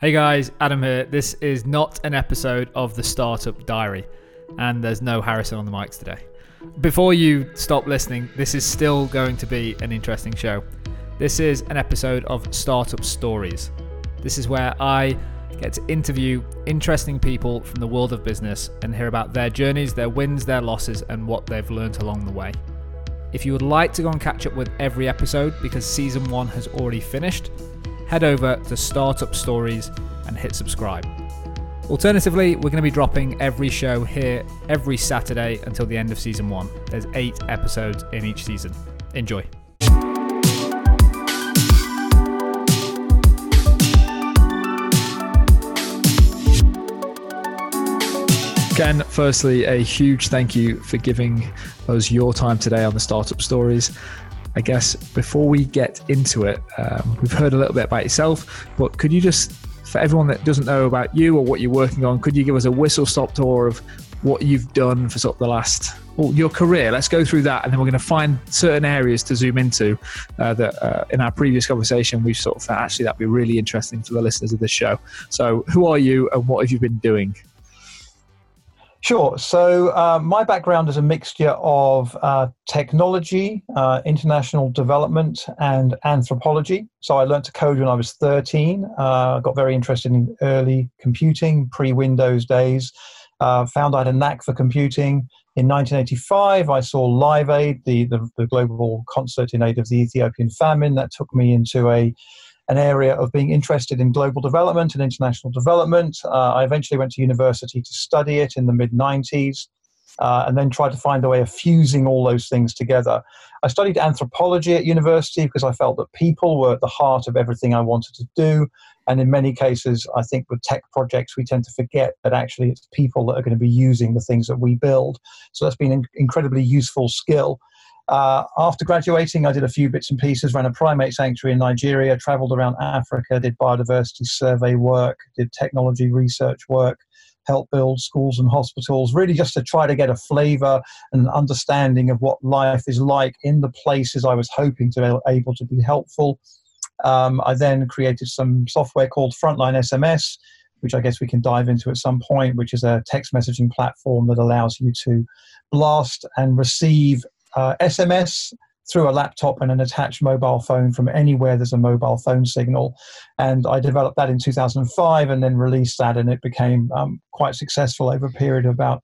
Hey guys, Adam here. This is not an episode of the Startup Diary, and there's no Harrison on the mics today. Before you stop listening, this is still going to be an interesting show. This is an episode of Startup Stories. This is where I get to interview interesting people from the world of business and hear about their journeys, their wins, their losses, and what they've learned along the way. If you would like to go and catch up with every episode because season one has already finished, head over to Startup Stories and hit subscribe. Alternatively, we're going to be dropping every show here every Saturday until the end of season one. There's eight episodes in each season. Enjoy. Ken, firstly, a huge thank you for giving us your time today on the Startup Stories. I guess before we get into it, um, we've heard a little bit about yourself, but could you just, for everyone that doesn't know about you or what you're working on, could you give us a whistle stop tour of what you've done for sort of the last, well, your career? Let's go through that, and then we're going to find certain areas to zoom into uh, that uh, in our previous conversation we've sort of thought actually that'd be really interesting for the listeners of this show. So, who are you, and what have you been doing? Sure. So, uh, my background is a mixture of uh, technology, uh, international development, and anthropology. So, I learned to code when I was 13. Uh, got very interested in early computing, pre Windows days. Uh, found I had a knack for computing. In 1985, I saw Live Aid, the, the, the global concert in aid of the Ethiopian famine. That took me into a an area of being interested in global development and international development. Uh, I eventually went to university to study it in the mid 90s. Uh, and then tried to find a way of fusing all those things together. I studied anthropology at university because I felt that people were at the heart of everything I wanted to do. And in many cases, I think with tech projects, we tend to forget that actually it's people that are going to be using the things that we build. So that's been an incredibly useful skill. Uh, after graduating, I did a few bits and pieces, ran a primate sanctuary in Nigeria, traveled around Africa, did biodiversity survey work, did technology research work, helped build schools and hospitals, really just to try to get a flavor and an understanding of what life is like in the places I was hoping to be able to be helpful. Um, I then created some software called Frontline SMS, which I guess we can dive into at some point, which is a text messaging platform that allows you to blast and receive uh, SMS through a laptop and an attached mobile phone from anywhere there's a mobile phone signal. And I developed that in 2005 and then released that, and it became um, quite successful over a period of about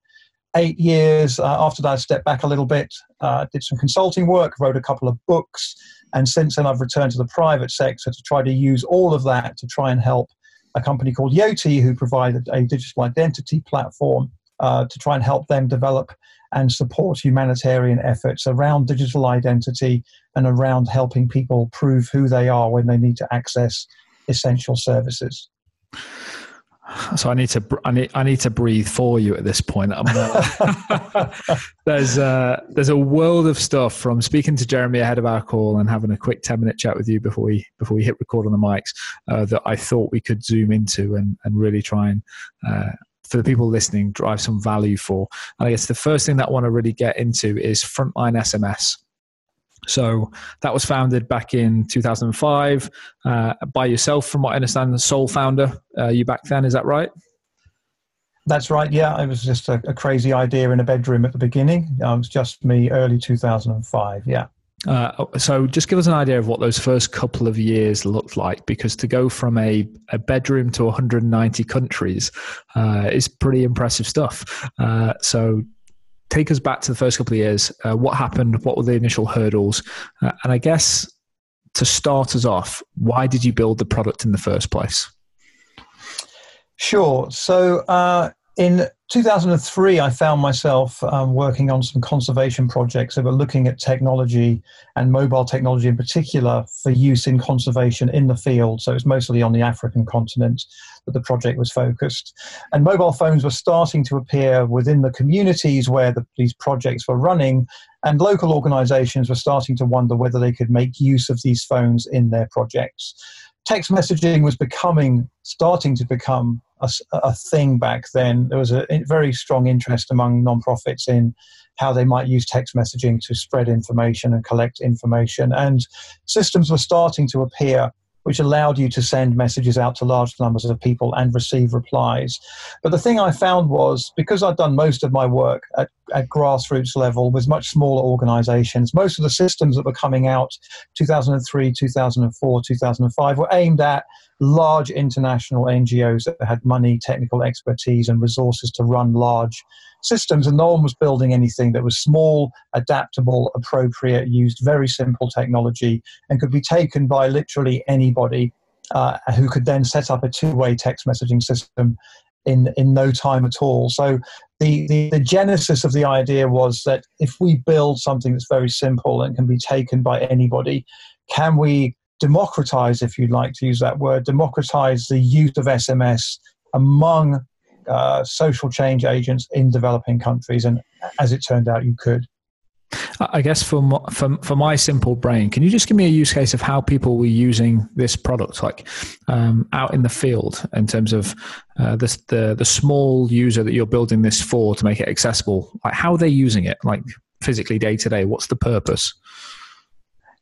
eight years. Uh, after that, I stepped back a little bit, uh, did some consulting work, wrote a couple of books, and since then I've returned to the private sector to try to use all of that to try and help a company called Yoti, who provided a digital identity platform uh, to try and help them develop and support humanitarian efforts around digital identity and around helping people prove who they are when they need to access essential services. So I need to I need I need to breathe for you at this point. There's uh, there's a world of stuff from speaking to Jeremy ahead of our call and having a quick ten minute chat with you before we before we hit record on the mics uh, that I thought we could zoom into and and really try and uh, for the people listening drive some value for. And I guess the first thing that I want to really get into is Frontline SMS. So that was founded back in 2005 uh, by yourself, from what I understand, the sole founder. Uh, you back then, is that right? That's right. Yeah, it was just a, a crazy idea in a bedroom at the beginning. it was just me, early 2005. Yeah. Uh, so just give us an idea of what those first couple of years looked like because to go from a, a bedroom to 190 countries uh, is pretty impressive stuff. Uh, so take us back to the first couple of years. Uh, what happened? What were the initial hurdles? Uh, and i guess to start us off why did you build the product in the first place? Sure. So in 2003, I found myself um, working on some conservation projects that were looking at technology and mobile technology in particular for use in conservation in the field. So it's mostly on the African continent that the project was focused. And mobile phones were starting to appear within the communities where the, these projects were running, and local organizations were starting to wonder whether they could make use of these phones in their projects text messaging was becoming starting to become a, a, thing back then. There was a very strong interest among nonprofits in how they might use text messaging to spread information and collect information, and systems were starting to appear which allowed you to send messages out to large numbers of people and receive replies. But the thing I found was because I'd done most of my work at, at grassroots level with much smaller organizations, most of the systems that were coming out 2003, 2004, 2005 were aimed at large international NGOs that had money, technical expertise, and resources to run large systems. And no one was building anything that was small, adaptable, appropriate, used very simple technology, and could be taken by literally anybody uh, who could then set up a two way text messaging system in, in no time at all. So the, the, the, genesis of the idea was that if we build something that's very simple and can be taken by anybody, can we democratize, if you'd like to use that word, democratize the use of SMS among uh, social change agents in developing countries? And as it turned out, you could. I guess for, for for my simple brain, can you just give me a use case of how people were using this product, like um, out in the field, in terms of uh, this, the the small user that you're building this for to make it accessible? Like how are they using it, like physically day to day? What's the purpose?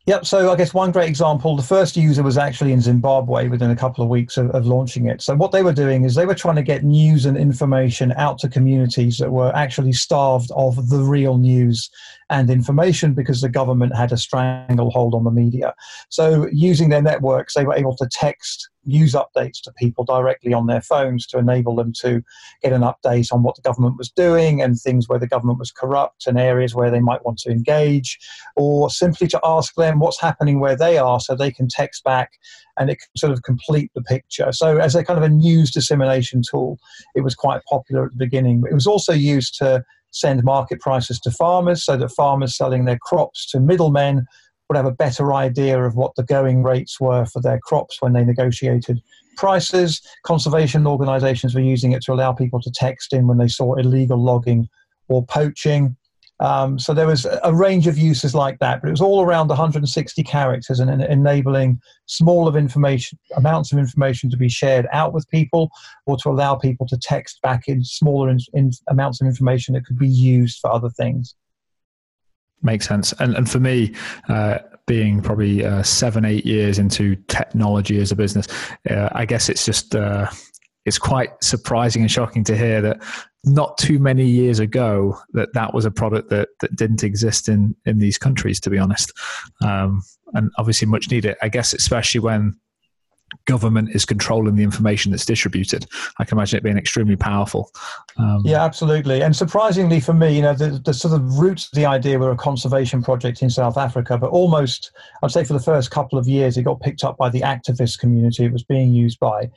Yep. So I guess one great example, the first user was actually in Zimbabwe within a couple of weeks of, of, launching it. So what they were doing is they were trying to get news and information out to communities that were actually starved of the real news and information because the government had a stranglehold on the media. So using their networks, they were able to text news updates to people directly on their phones to enable them to get an update on what the government was doing and things where the government was corrupt and areas where they might want to engage, or simply to ask them what's happening where they are so they can text back and it can sort of complete the picture. So, as a kind of a news dissemination tool, it was quite popular at the beginning. It was also used to send market prices to farmers so that farmers selling their crops to middlemen would have a better idea of what the going rates were for their crops when they negotiated prices. Conservation organizations were using it to allow people to text in when they saw illegal logging or poaching. Um, so there was a range of uses like that, but it was all around 160 characters and, enabling small of information amounts of information to be shared out with people, or to allow people to text back in smaller in, in amounts of information that could be used for other things. Makes sense. And and for me, uh, being probably uh, seven eight years into technology as a business, uh, I guess it's just uh, it's quite surprising and shocking to hear that not too many years ago that that was a product that that didn't exist in in these countries. To be honest, um, and obviously much needed. I guess especially when government is controlling the information that's distributed. I can imagine it being extremely powerful. Um, yeah, absolutely. And surprisingly for me, you know, the, the, sort of roots of the idea were a conservation project in South Africa, but almost, I'd say for the first couple of years, it got picked up by the activist community. It was being used by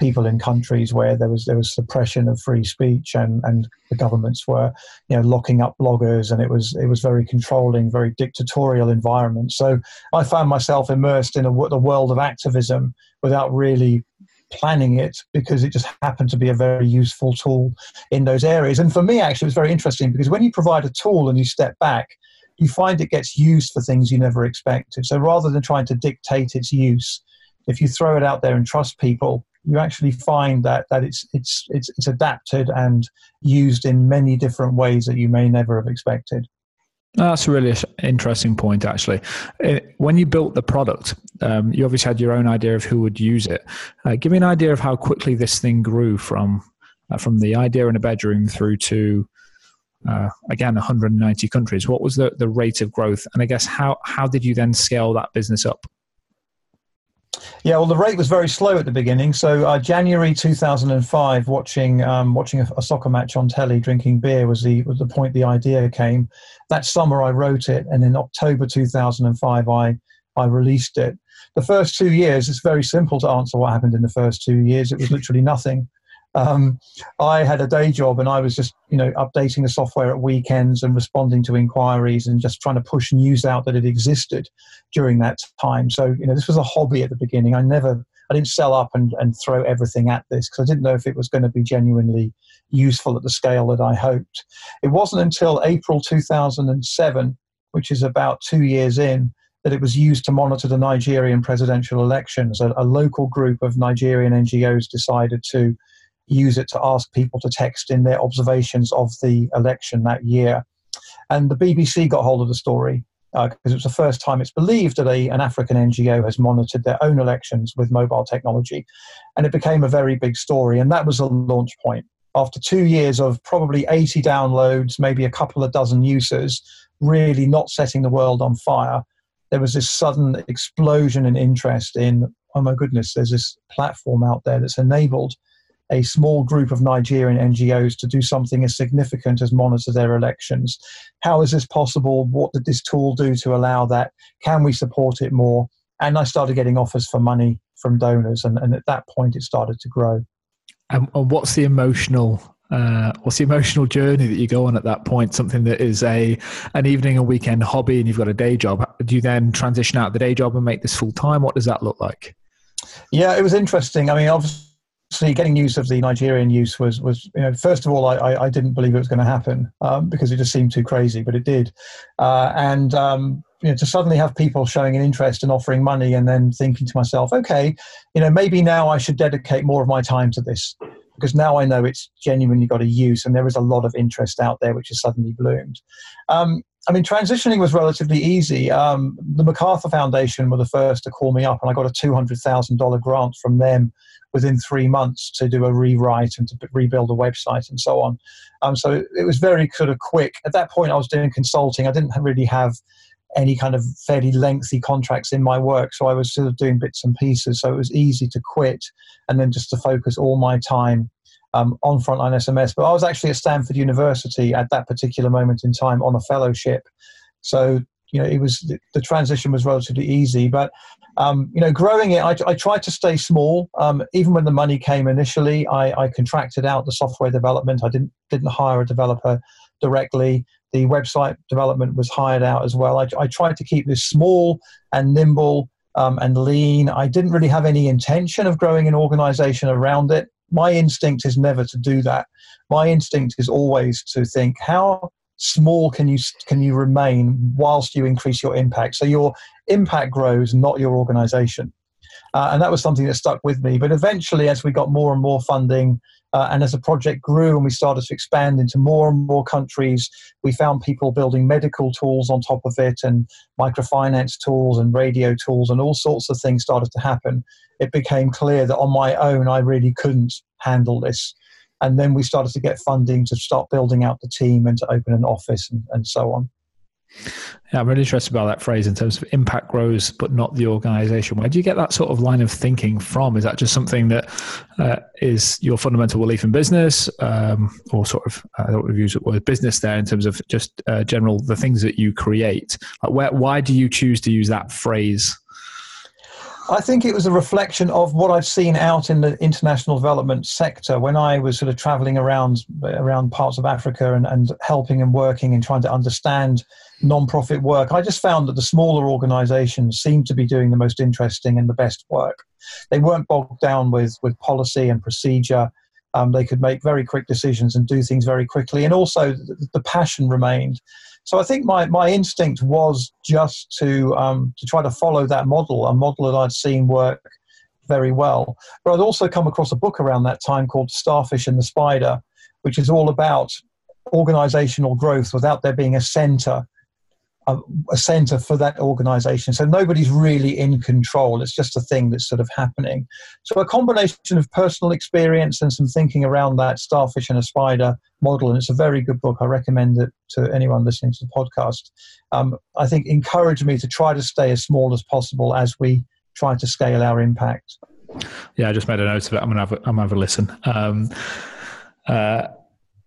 people in countries where there was there was suppression of free speech and, and the governments were, you know, locking up bloggers and it was it was very controlling, very dictatorial environment. So I found myself immersed in a, the world of activism without really planning it because it just happened to be a very useful tool in those areas. And for me, actually, it was very interesting because when you provide a tool and you step back, you find it gets used for things you never expected. So rather than trying to dictate its use, if you throw it out there and trust people, you actually find that that it's it's it's it's adapted and used in many different ways that you may never have expected. That's a really interesting point, actually. Uh, when you built the product, um, you obviously had your own idea of who would use it. Uh, give me an idea of how quickly this thing grew from uh, from the idea in a bedroom through to uh, again 190 countries. What was the, the rate of growth, and I guess how how did you then scale that business up? Yeah, well, the rate was very slow at the beginning. So uh, January 2005, watching um, watching a, a, soccer match on telly, drinking beer was the was the point the idea came. That summer, I wrote it, and in October 2005, I I released it. The first two years, it's very simple to answer what happened in the first two years. It was literally nothing. Um, I had a day job and I was just, you know, updating the software at weekends and responding to inquiries and just trying to push news out that it existed during that time. So, you know, this was a hobby at the beginning. I never, I didn't sell up and, and throw everything at this because I didn't know if it was going to be genuinely useful at the scale that I hoped. It wasn't until April 2007, which is about two years in, that it was used to monitor the Nigerian presidential elections. A, a local group of Nigerian NGOs decided to use it to ask people to text in their observations of the election that year. And the BBC got hold of the story because uh, it was the first time it's believed that a, an African NGO has monitored their own elections with mobile technology. And it became a very big story. And that was a launch point. After two years of probably 80 downloads, maybe a couple of dozen users, really not setting the world on fire, there was this sudden explosion in interest in, oh my goodness, there's this platform out there that's enabled a small group of Nigerian NGOs to do something as significant as monitor their elections. How is this possible? What did this tool do to allow that? Can we support it more? And I started getting offers for money from donors, and, and at that point, it started to grow. And, and what's the emotional uh, what's the emotional journey that you go on at that point? Something that is a an evening and weekend hobby, and you've got a day job. Do you then transition out of the day job and make this full time? What does that look like? Yeah, it was interesting. I mean, obviously obviously getting news of the Nigerian use was was you know first of all I I, didn't believe it was going to happen um, because it just seemed too crazy, but it did, uh, and um, you know to suddenly have people showing an interest and offering money, and then thinking to myself, okay, you know maybe now I should dedicate more of my time to this because now I know it's genuinely got a use, and there is a lot of interest out there which has suddenly bloomed. Um, I mean, transitioning was relatively easy. Um, the MacArthur Foundation were the first to call me up, and I got a two hundred thousand dollar grant from them within three months to do a rewrite and to rebuild a website and so on. Um, so it was very sort of quick. At that point, I was doing consulting. I didn't really have any kind of fairly lengthy contracts in my work, so I was sort of doing bits and pieces. So it was easy to quit and then just to focus all my time um, on Frontline SMS. But I was actually at Stanford University at that particular moment in time on a fellowship. So you know, it was the transition was relatively easy. But um, you know, growing it, I, I tried to stay small. Um, even when the money came initially, I, I, contracted out the software development. I didn't didn't hire a developer directly. The website development was hired out as well. I, I tried to keep this small and nimble um, and lean. I didn't really have any intention of growing an organization around it. My instinct is never to do that. My instinct is always to think how small can you can you remain whilst you increase your impact. So your impact grows not your organization. Uh, and that was something that stuck with me. But eventually as we got more and more funding uh, and as the project grew and we started to expand into more and more countries we found people building medical tools on top of it and microfinance tools and radio tools and all sorts of things started to happen. It became clear that on my own i really couldn't handle this and then we started to get funding to start building out the team and to open an office and, and so on. Yeah, I'm really interested about that phrase in terms of impact grows, but not the organization. Where do you get that sort of line of thinking from? Is that just something that uh, is your fundamental belief in business, um, or sort of, I don't use the word business there in terms of just uh, general, the things that you create? Like where, why do you choose to use that phrase? I think it was a reflection of what I've seen out in the international development sector when I was sort of traveling around around parts of Africa and, and helping and working and trying to understand non-profit work. I just found that the smaller organizations seemed to be doing the most interesting and the best work. They weren't bogged down with, with policy and procedure. Um, they could make very quick decisions and do things very quickly. And also the, the passion remained. So I think my, my instinct was just to um, to try to follow that model, a model that I'd seen work very well. But I'd also come across a book around that time called Starfish and the Spider, which is all about organizational growth without there being a center a, a center for that organization. So nobody's really in control. It's just a thing that's sort of happening. So a combination of personal experience and some thinking around that starfish and a spider model, and it's a very good book. I recommend it to anyone listening to the podcast. Um, I think encouraged me to try to stay as small as possible as we try to scale our impact. Yeah, I just made a note of it. I'm gonna have a, I'm gonna have a listen. Um, uh,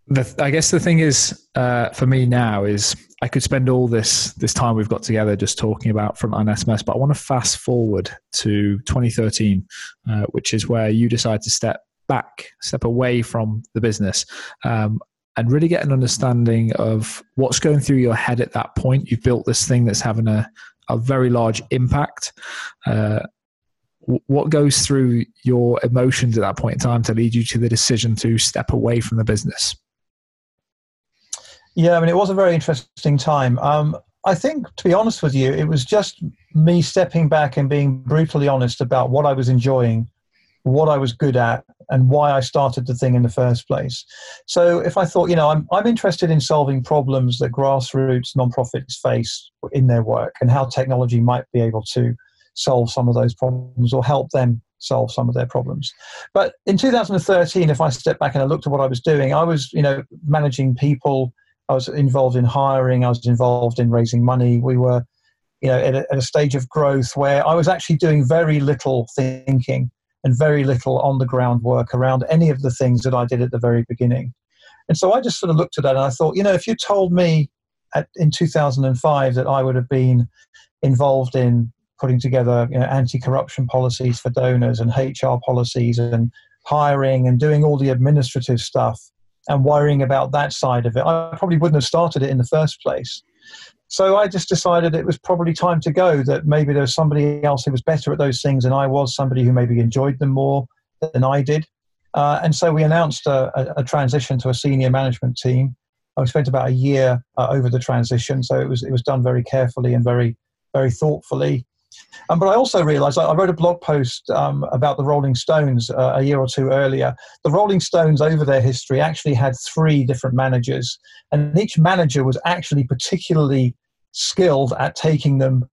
the, I guess the thing is uh, for me now is I could spend all this this time we've got together just talking about frontline SMS, but I want to fast forward to 2013, uh, which is where you decide to step back, step away from the business, um, and really get an understanding of what's going through your head at that point. You've built this thing that's having a a very large impact. Uh, what goes through your emotions at that point in time to lead you to the decision to step away from the business? Yeah, I mean, it was a very interesting time. Um, I think, to be honest with you, it was just me stepping back and being brutally honest about what I was enjoying what I was good at, and why I started the thing in the first place. So if I thought, you know, I'm, I'm interested in solving problems that grassroots nonprofits face in their work and how technology might be able to solve some of those problems or help them solve some of their problems. But in 2013, if I step back and I looked at what I was doing, I was, you know, managing people. I was involved in hiring. I was involved in raising money. We were, you know, at a, at a stage of growth where I was actually doing very little thinking and very little on the ground work around any of the things that I did at the very beginning. And so I just sort of looked at that and I thought, you know, if you told me at, in 2005 that I would have been involved in putting together you know, anti-corruption policies for donors and HR policies and hiring and doing all the administrative stuff and worrying about that side of it, I probably wouldn't have started it in the first place. So I just decided it was probably time to go, that maybe there was somebody else who was better at those things than I was, somebody who maybe enjoyed them more than I did. Uh, and so we announced a, a, a, transition to a senior management team. I spent about a year uh, over the transition, so it was it was done very carefully and very very thoughtfully. Um, but I also realized I wrote a blog post um, about the Rolling Stones uh, a year or two earlier. The Rolling Stones, over their history, actually had three different managers, and each manager was actually particularly skilled at taking them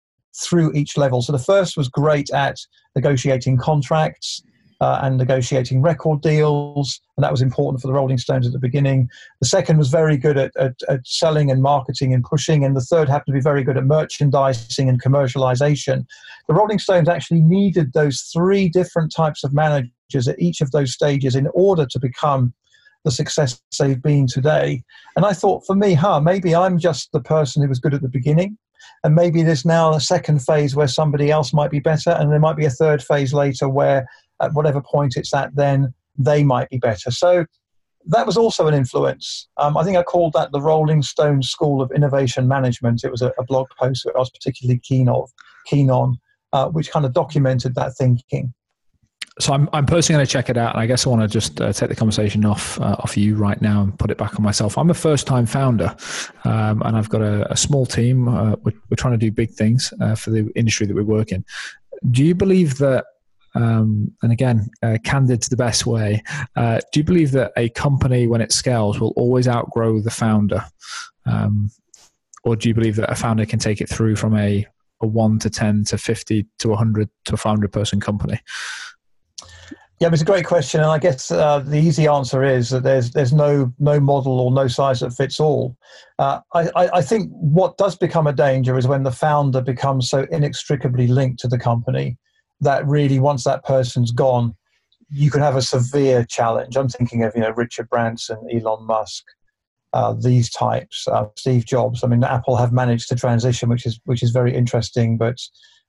through each level. So the first was great at negotiating contracts uh, and negotiating record deals, and that was important for the Rolling Stones at the beginning. The second was very good at, at, at selling and marketing and pushing, and the third happened to be very good at merchandising and commercialization. The Rolling Stones actually needed those three different types of managers at each of those stages in order to become the success they've been today. And I thought, for me, huh, maybe I'm just the person who was good at the beginning. And maybe there's now a second phase where somebody else might be better. And there might be a third phase later where, at whatever point it's at, then they might be better. So that was also an influence. Um, I think I called that the Rolling Stone School of Innovation Management. It was a, a blog post that I was particularly keen of, keen on, uh, which kind of documented that thinking so I'm, I'm personally going to check it out, and I guess I want to just uh, take the conversation off uh, off you right now and put it back on myself. I'm a first time founder, um, and I've got a, a small team. Uh, we're, we're, trying to do big things uh, for the industry that we work in. Do you believe that? Um, and again, uh, candid to the best way. Uh, do you believe that a company, when it scales, will always outgrow the founder, um, or do you believe that a founder can take it through from a a one to ten to fifty to hundred to a five hundred person company? Yeah, it's a great question, and I guess uh, the easy answer is that there's there's no no model or no size that fits all. Uh, I, I think what does become a danger is when the founder becomes so inextricably linked to the company that really once that person's gone, you can have a severe challenge. I'm thinking of you know Richard Branson, Elon Musk, uh, these types, uh, Steve Jobs. I mean, Apple have managed to transition, which is which is very interesting, but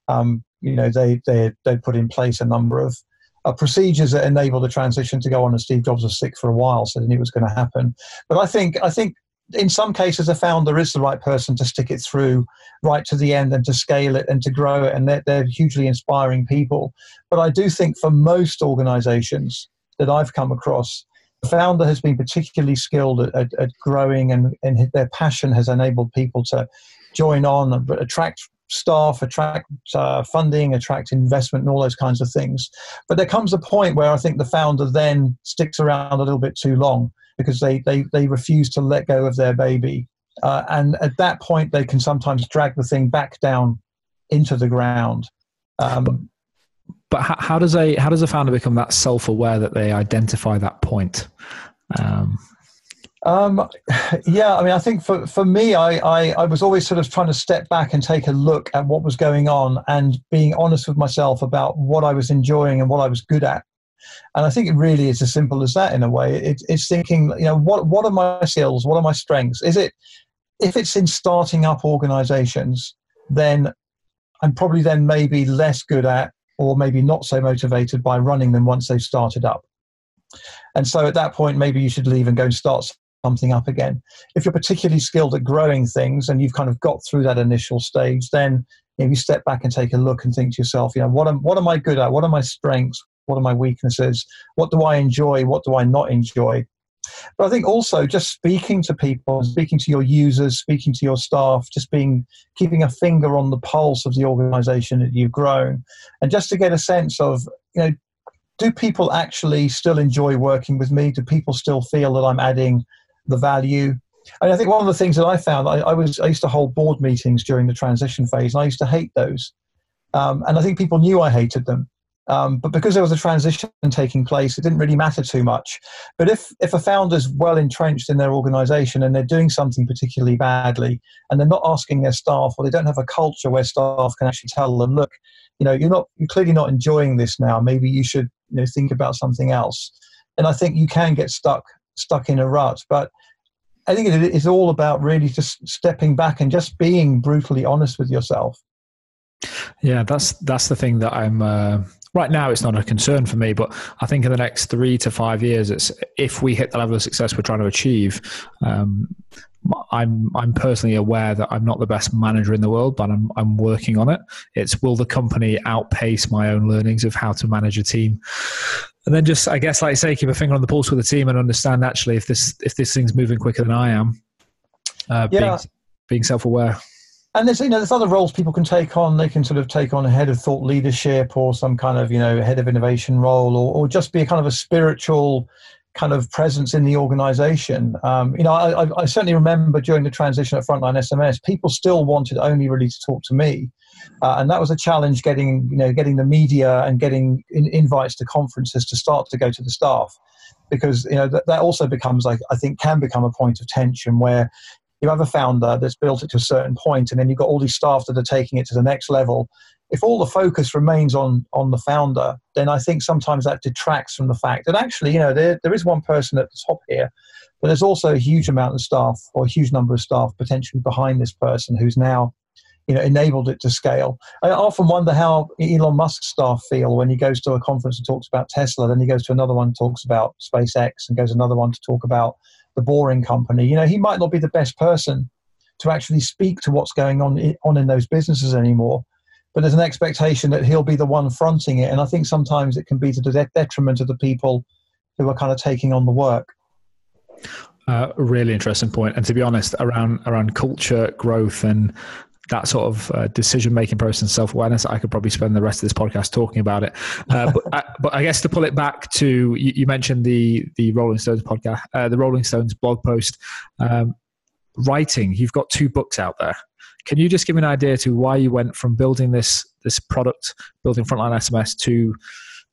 um, you know they they they put in place a number of uh, procedures that enable the transition to go on. And Steve Jobs was sick for a while, so they knew it was going to happen. But I think I think in some cases a founder is the right person to stick it through right to the end and to scale it and to grow it, and they're, they're hugely inspiring people. But I do think for most organizations that I've come across, the founder has been particularly skilled at, at, at growing, and, and their passion has enabled people to join on attract staff, attract uh, funding, attract investment, and all those kinds of things. But there comes a point where I think the founder then sticks around a little bit too long because they, they, they refuse to let go of their baby. Uh, and at that point, they can sometimes drag the thing back down into the ground. Um, but, how, how, does a how does a founder become that self aware that they identify that point? Um, um, yeah, I mean, I think for, for me, I, I, I, was always sort of trying to step back and take a look at what was going on and being honest with myself about what I was enjoying and what I was good at. And I think it really is as simple as that in a way. It, it's thinking, you know, what, what are my skills? What are my strengths? Is it, if it's in starting up organizations, then I'm probably then maybe less good at or maybe not so motivated by running them once they've started up. And so at that point, maybe you should leave and go and start something up again. If you're particularly skilled at growing things and you've kind of got through that initial stage, then you, you step back and take a look and think to yourself, you know, what am, what am I good at? What are my strengths? What are my weaknesses? What do I enjoy? What do I not enjoy? But I think also just speaking to people, speaking to your users, speaking to your staff, just being keeping a finger on the pulse of the organization that you've grown, and just to get a sense of, you know, do people actually still enjoy working with me? Do people still feel that I'm adding the value? And I think one of the things that I found, I, I was I used to hold board meetings during the transition phase, and I used to hate those. Um, and I think people knew I hated them. Um, but because there was a transition taking place, it didn't really matter too much. But if, if a founder's well entrenched in their organization and they're doing something particularly badly and they're not asking their staff or they don't have a culture where staff can actually tell them, look, you know, you're not you're clearly not enjoying this now. Maybe you should you know, think about something else. And I think you can get stuck stuck in a rut. But I think it is all about really just stepping back and just being brutally honest with yourself. Yeah, that's that's the thing that I'm. Uh, right now, it's not a concern for me, but I think in the next three to five years, it's if we hit the level of success we're trying to achieve. Um, I'm I'm personally aware that I'm not the best manager in the world, but I'm I'm working on it. It's will the company outpace my own learnings of how to manage a team, and then just I guess like I say, keep a finger on the pulse with the team and understand actually if this if this thing's moving quicker than I am. Uh, yeah. being, being self aware and there's you know there's other roles people can take on. They can sort of take on a head of thought leadership or some kind of you know head of innovation role, or or just be a kind of a spiritual kind of presence in the organization. Um, you know, I, I, certainly remember during the transition at Frontline SMS, people still wanted only really to talk to me, uh, and that was a challenge getting you know getting the media and getting in, invites to conferences to start to go to the staff because you know that, that also becomes like I think can become a point of tension where you have a founder that's built it to a certain point, and then you've got all these staff that are taking it to the next level. If all the focus remains on on the founder, then I think sometimes that detracts from the fact that actually, you know, there, there is one person at the top here, but there's also a huge amount of staff or a huge number of staff potentially behind this person who's now you know, enabled it to scale. I often wonder how Elon Musk's staff feel when he goes to a conference and talks about Tesla, then he goes to another one talks about SpaceX, and goes another one to talk about the boring company. You know, he might not be the best person to actually speak to what's going on on in those businesses anymore. But there's an expectation that he'll be the one fronting it, and I think sometimes it can be to the detriment of the people who are kind of taking on the work. Uh, really interesting point. And to be honest, around around culture growth and that sort of uh, decision making process and self awareness, I could probably spend the rest of this podcast talking about it. Uh, but, I, but, I, guess to pull it back to you, you mentioned the the Rolling Stones podcast, uh, the Rolling Stones blog post. Um, writing, you've got two books out there. Can you just give me an idea to why you went from building this this product, building Frontline SMS, to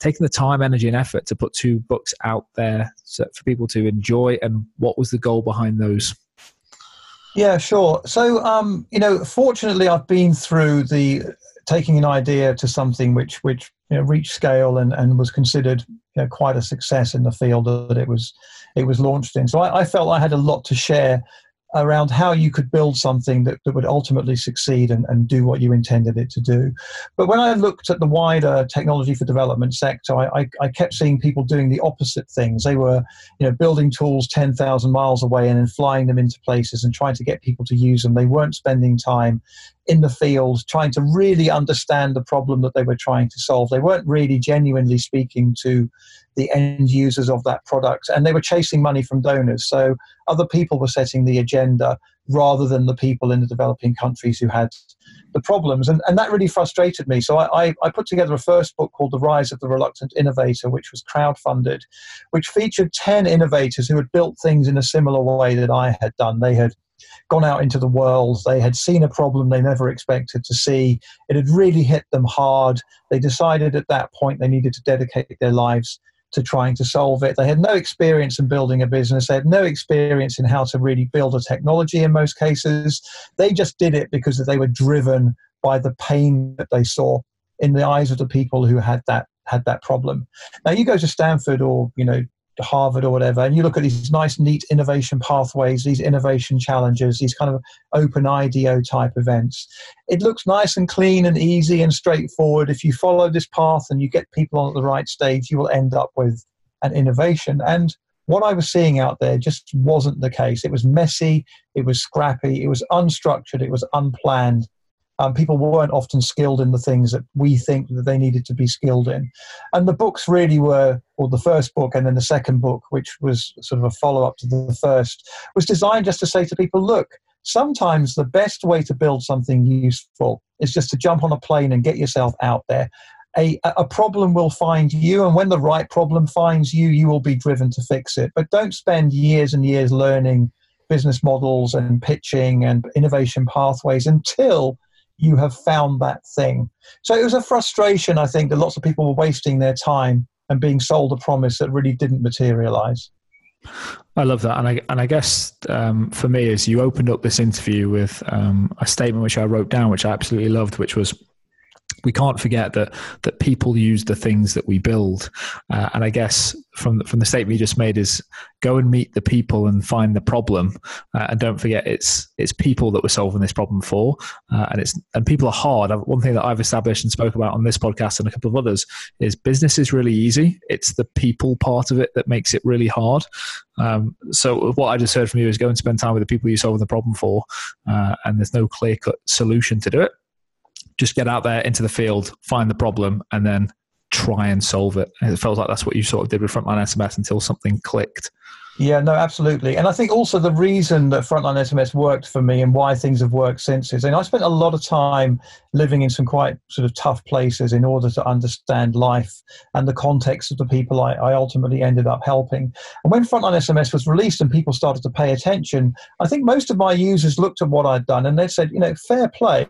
taking the time, energy, and effort to put two books out there for people to enjoy, and what was the goal behind those? Yeah, sure. So, um, you know, fortunately, I've been through the taking an idea to something which which you know, reached scale and, and was considered you know, quite a success in the field that it was it was launched in. So I, I felt I had a lot to share around how you could build something that, that would ultimately succeed and, and do what you intended it to do. But when I looked at the wider technology for development sector, I, I, I kept seeing people doing the opposite things. They were, you know, building tools 10,000 miles away and then flying them into places and trying to get people to use them. They weren't spending time in the field trying to really understand the problem that they were trying to solve. They weren't really genuinely speaking to the end users of that product and they were chasing money from donors. So other people were setting the agenda rather than the people in the developing countries who had the problems. And, and that really frustrated me. So I, I, I put together a first book called The Rise of the Reluctant Innovator, which was crowdfunded, which featured 10 innovators who had built things in a similar way that I had done. They had gone out into the world. They had seen a problem they never expected to see. It had really hit them hard. They decided at that point they needed to dedicate their lives to trying to solve it. They had no experience in building a business. They had no experience in how to really build a technology in most cases. They just did it because they were driven by the pain that they saw in the eyes of the people who had that had that problem. Now you go to Stanford or you know Harvard or whatever, and you look at these nice, neat innovation pathways, these innovation challenges, these kind of open IDEO type events. It looks nice and clean and easy and straightforward. If you follow this path and you get people on at the right stage, you will end up with an innovation. And what I was seeing out there just wasn't the case. It was messy, it was scrappy, it was unstructured, it was unplanned, um, people weren't often skilled in the things that we think that they needed to be skilled in. And the books really were, or the first book and then the second book, which was sort of a follow up to the first, was designed just to say to people, look, sometimes the best way to build something useful is just to jump on a plane and get yourself out there a, a problem will find you, and when the right problem finds you, you will be driven to fix it. But don't spend years and years learning business models and pitching and innovation pathways until you have found that thing. So it was a frustration, I think, that lots of people were wasting their time and being sold a promise that really didn't materialize. I love that, and I and I guess um, for me, as you opened up this interview with um, a statement which I wrote down, which I absolutely loved, which was we can't forget that that people use the things that we build, uh, and I guess from from the statement you just made is go and meet the people and find the problem, uh, and don't forget it's it's people that we're solving this problem for, uh, and it's and people are hard. One thing that I've established and spoke about on this podcast and a couple of others is business is really easy. It's the people part of it that makes it really hard. Um, so what I just heard from you is go and spend time with the people you're solving the problem for, uh, and there's no clear cut solution to do it just get out there into the field, find the problem, and then try and solve it. And it feels like that's what you sort of did with Frontline SMS until something clicked. Yeah, no, absolutely. And I think also the reason that Frontline SMS worked for me and why things have worked since is, and I spent a lot of time living in some quite sort of tough places in order to understand life and the context of the people I, I ultimately ended up helping. And when Frontline SMS was released and people started to pay attention, I think most of my users looked at what I'd done and they said, you know, fair play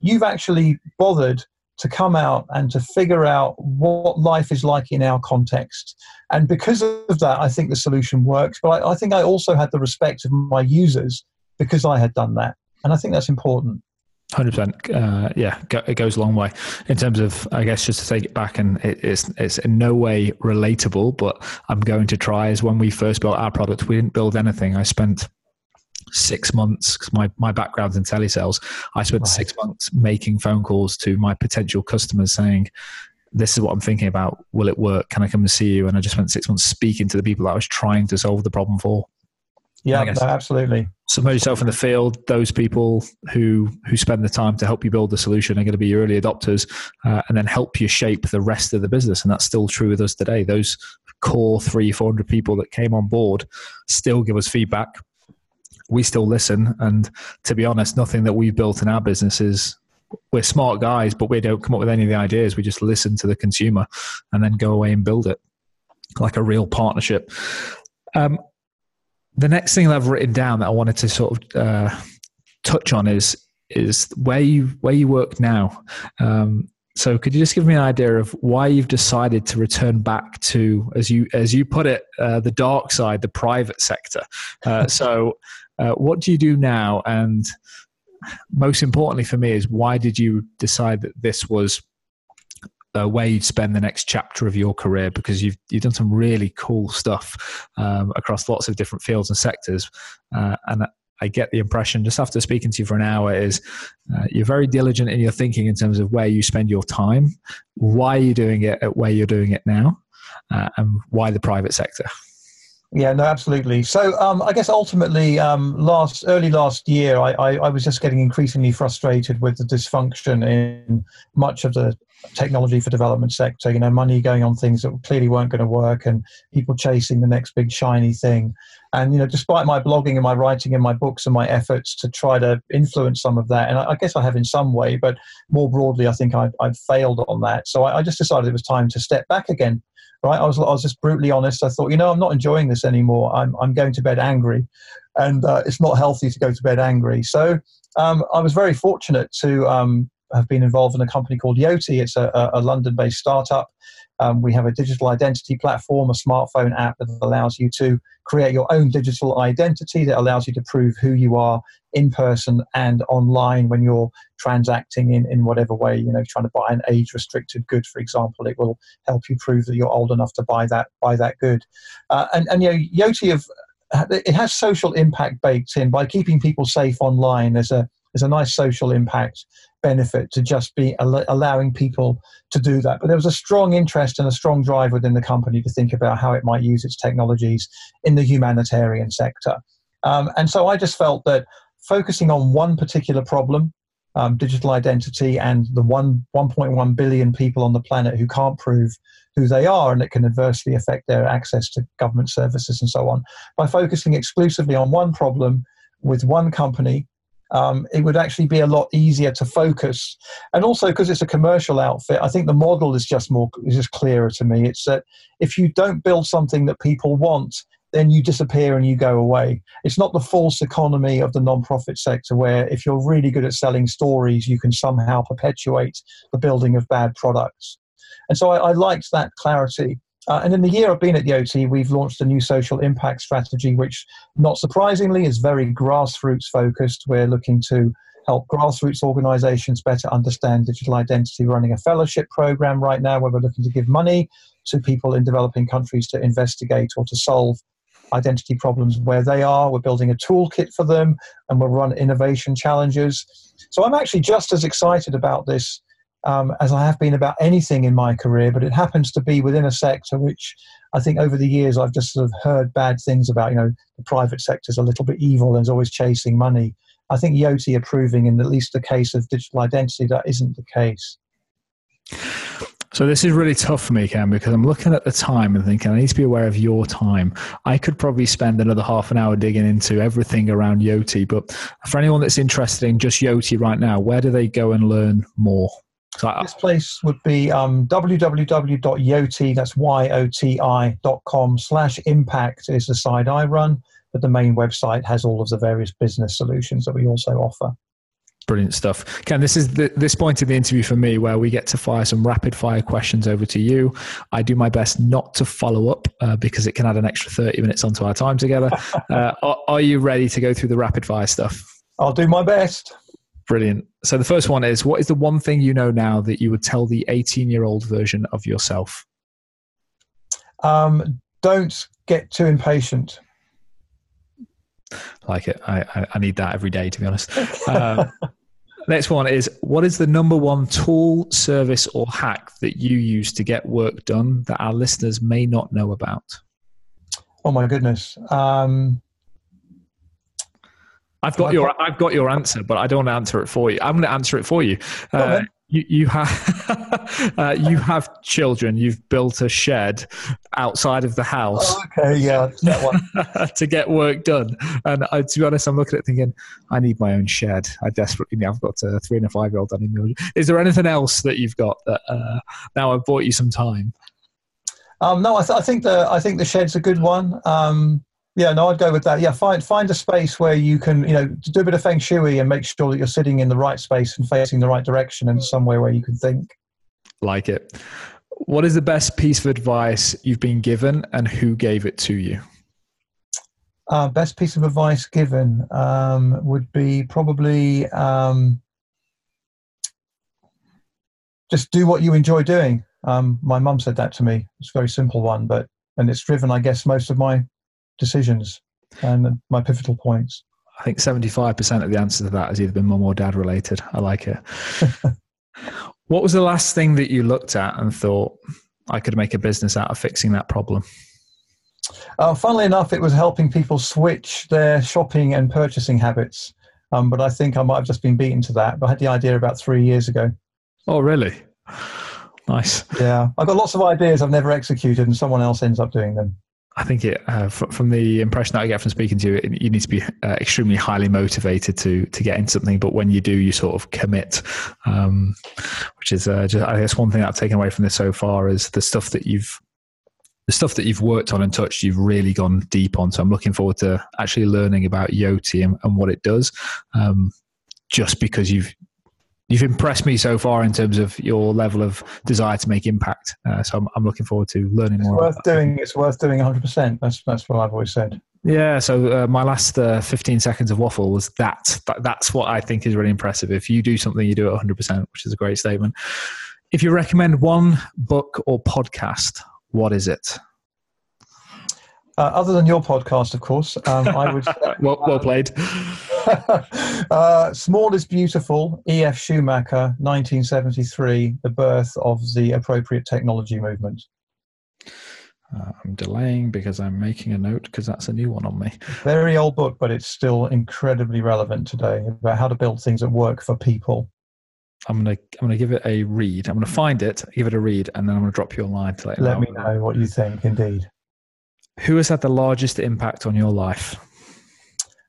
you've actually bothered to come out and to figure out what life is like in our context. And because of that, I think the solution works. But I, I think I also had the respect of my users because I had done that. And I think that's important. Hundred uh, percent, yeah. It goes a long way in terms of, I guess, just to take it back, and it, it's it's in no way relatable, but I'm going to try. Is when we first built our product, we didn't build anything. I spent six months because my, my background's in telesales i spent right. six months making phone calls to my potential customers saying this is what i'm thinking about. Will it work? Can i come and see you? And i just spent six months speaking to the people that i was trying to solve the problem for. Yeah no, absolutely. submerge yourself in the field. Those people who who spend the time to help you build the solution are going to be your early adopters uh, and then help you shape the rest of the business. And that's still true with us today. Those core three 400 people that came on board still give us feedback we still listen. And to be honest, nothing that we've built in our business is we're smart guys, but we don't come up with any of the ideas. We just listen to the consumer and then go away and build it like a real partnership. Um, the next thing that I've written down that I wanted to sort of uh, touch on is is where you where you work now. Um, so could you just give me an idea of why you've decided to return back to, as you as you put it, uh, the dark side, the private sector? Uh, so uh, what do you do now? And most importantly for me is why did you decide that this was uh, where you'd spend the next chapter of your career because you've you've done some really cool stuff um, across lots of different fields and sectors, uh, and I get the impression just after speaking to you for an hour is uh, you're very diligent in your thinking in terms of where you spend your time, why you're doing it at where you're doing it now, uh, and why the private sector. Yeah, no, absolutely. So um, I guess ultimately, um, last early last year, I, I, I, was just getting increasingly frustrated with the dysfunction in much of the technology for development sector. You know, money going on things that clearly weren't going to work, and people chasing the next big shiny thing. And you know, despite my blogging and my writing and my books and my efforts to try to influence some of that, and I, I guess I have in some way, but more broadly, I think I, I'd failed on that. So I, I just decided it was time to step back again right? I was, I was just brutally honest. I thought, you know, I'm not enjoying this anymore. I'm, I'm going to bed angry, and uh, it's not healthy to go to bed angry. So um, I was very fortunate to um, have been involved in a company called Yoti. It's a, a London-based startup. Um, we have a digital identity platform, a smartphone app that allows you to create your own digital identity that allows you to prove who you are in person and online when you're transacting in, in whatever way, you know, trying to buy an age restricted good, for example, it will help you prove that you're old enough to buy that buy that good. Uh, and, and you know, Yoti have it has social impact baked in by keeping people safe online. There's a there's a nice social impact benefit to just be al- allowing people to do that. But there was a strong interest and a strong drive within the company to think about how it might use its technologies in the humanitarian sector. Um, and so I just felt that focusing on one particular problem, um, digital identity, and the one 1.1 billion people on the planet who can't prove who they are and it can adversely affect their access to government services and so on, by focusing exclusively on one problem with one company um, it would actually be a lot easier to focus. And also because it's a commercial outfit, I think the model is just more is just clearer to me. It's that if you don't build something that people want, then you disappear and you go away. It's not the false economy of the non-profit sector where if you're really good at selling stories, you can somehow perpetuate the building of bad products. And so I, I liked that clarity. Uh, and in the year I've been at Yoti, we've launched a new social impact strategy, which, not surprisingly, is very grassroots focused. We're looking to help grassroots organizations better understand digital identity, running a fellowship program right now where we're looking to give money to people in developing countries to investigate or to solve identity problems where they are. We're building a toolkit for them and we'll run innovation challenges. So I'm actually just as excited about this um, as I have been about anything in my career, but it happens to be within a sector which I think over the years I've just sort of heard bad things about. You know, the private sector is a little bit evil and is always chasing money. I think Yoti are proving, in at least the case of digital identity, that isn't the case. So this is really tough for me, Ken, because I'm looking at the time and thinking I need to be aware of your time. I could probably spend another half an hour digging into everything around Yoti, but for anyone that's interested in just Yoti right now, where do they go and learn more? So I, this place would be um, www.yoti, that's Y-O-T-I dot com slash impact is the site I run, but the main website has all of the various business solutions that we also offer. Brilliant stuff. Ken, this is the, this point of the interview for me where we get to fire some rapid fire questions over to you. I do my best not to follow up uh, because it can add an extra 30 minutes onto our time together. Uh, are, are you ready to go through the rapid fire stuff? I'll do my best. Brilliant. So the first one is what is the one thing you know now that you would tell the 18 year old version of yourself? Um, don't get too impatient. Like it. I, I, I need that every day, to be honest. Uh, next one is what is the number one tool, service, or hack that you use to get work done that our listeners may not know about? Oh my goodness. Um, I've got your I've got your answer, but I don't want to answer it for you. I'm going to answer it for you. Uh, you, you have uh, you have children. You've built a shed outside of the house. Oh, okay, yeah, to get work done. And to be honest, I'm looking at it thinking, I need my own shed. I desperately need. I've got a three and a five year old. I need. Is there anything else that you've got that uh, now I've bought you some time? Um, no, I, th- I, think the I think the shed's a good one. Um, yeah, no, I'd go with that. Yeah, find find a space where you can, you know, do a bit of feng shui and make sure that you're sitting in the right space and facing the right direction and somewhere where you can think. Like it. What is the best piece of advice you've been given, and who gave it to you? Uh, best piece of advice given um, would be probably um, just do what you enjoy doing. Um, my mum said that to me. It's a very simple one, but and it's driven, I guess, most of my decisions and my pivotal points? I think 75% of the answer to that has either been mum or dad related. I like it. what was the last thing that you looked at and thought, I could make a business out of fixing that problem? Uh, funnily enough, it was helping people switch their shopping and purchasing habits. Um, but I think I might have just been beaten to that. But I had the idea about three years ago. Oh, really? Nice. Yeah. I've got lots of ideas I've never executed, and someone else ends up doing them. I think it uh, from the impression that I get from speaking to you, you need to be uh, extremely highly motivated to to get into something. But when you do, you sort of commit, um, which is uh, just, I guess one thing I've taken away from this so far is the stuff that you've the stuff that you've worked on and touched. You've really gone deep on. So I'm looking forward to actually learning about Yoti and, and what it does. Um, just because you've you've impressed me so far in terms of your level of desire to make impact. Uh, so I'm, I'm, looking forward to learning it's more. Worth doing. It's worth doing 100. percent That's that's what I've always said. Yeah. So uh, my last uh, 15 seconds of waffle was that, that. That's what I think is really impressive. If you do something, you do it 100, percent which is a great statement. If you recommend one book or podcast, what is it? Uh, other than your podcast, of course, um, I would. well, well played. uh, Small is Beautiful, E.F. Schumacher, 1973, the birth of the appropriate technology movement. Uh, I'm delaying because I'm making a note because that's a new one on me. Very old book, but it's still incredibly relevant today about how to build things that work for people. I'm gonna I'm gonna give it a read. I'm gonna find it, give it a read, and then I'm gonna drop you a line to let, let me know what you think. Indeed. Who has had the largest impact on your life?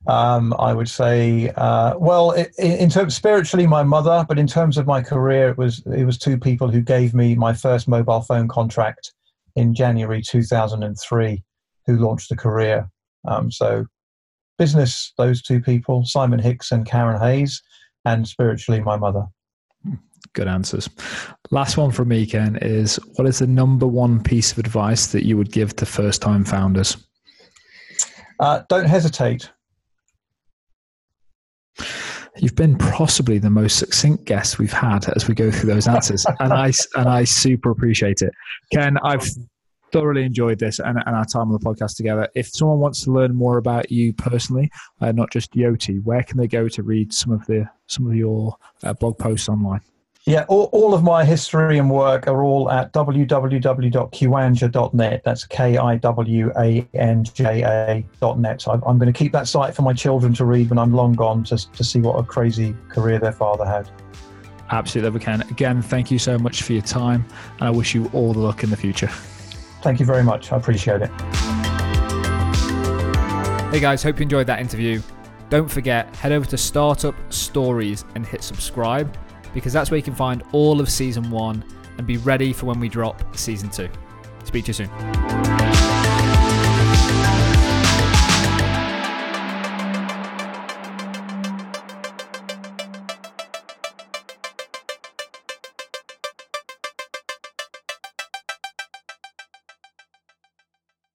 Um, I would say, uh, well, in, terms spiritually, my mother, but in terms of my career, it was it was two people who gave me my first mobile phone contract in January 2003, who launched a career. Um, so, business, those two people, Simon Hicks and Karen Hayes, and spiritually, my mother. Good answers. Last one from me, Ken, is what is the number one piece of advice that you would give to first time founders? Uh, don't hesitate. You've been possibly the most succinct guest we've had as we go through those answers, and I and I super appreciate it. Ken, I've thoroughly enjoyed this and, and, our time on the podcast together. If someone wants to learn more about you personally, uh, not just Yoti, where can they go to read some of the some of your uh, blog posts online? Yeah, all, all of my history and work are all at www.kiwanja.net. That's K I W A N J A.net. I'm, I'm going to keep that site for my children to read when I'm long gone to, to see what a crazy career their father had. Absolutely, we can. Again, thank you so much for your time, and I wish you all the luck in the future. Thank you very much. I appreciate it. Hey guys, hope you enjoyed that interview. Don't forget, head over to Startup Stories and hit subscribe because that's where you can find all of season one and be ready for when we drop season two. Speak to you soon.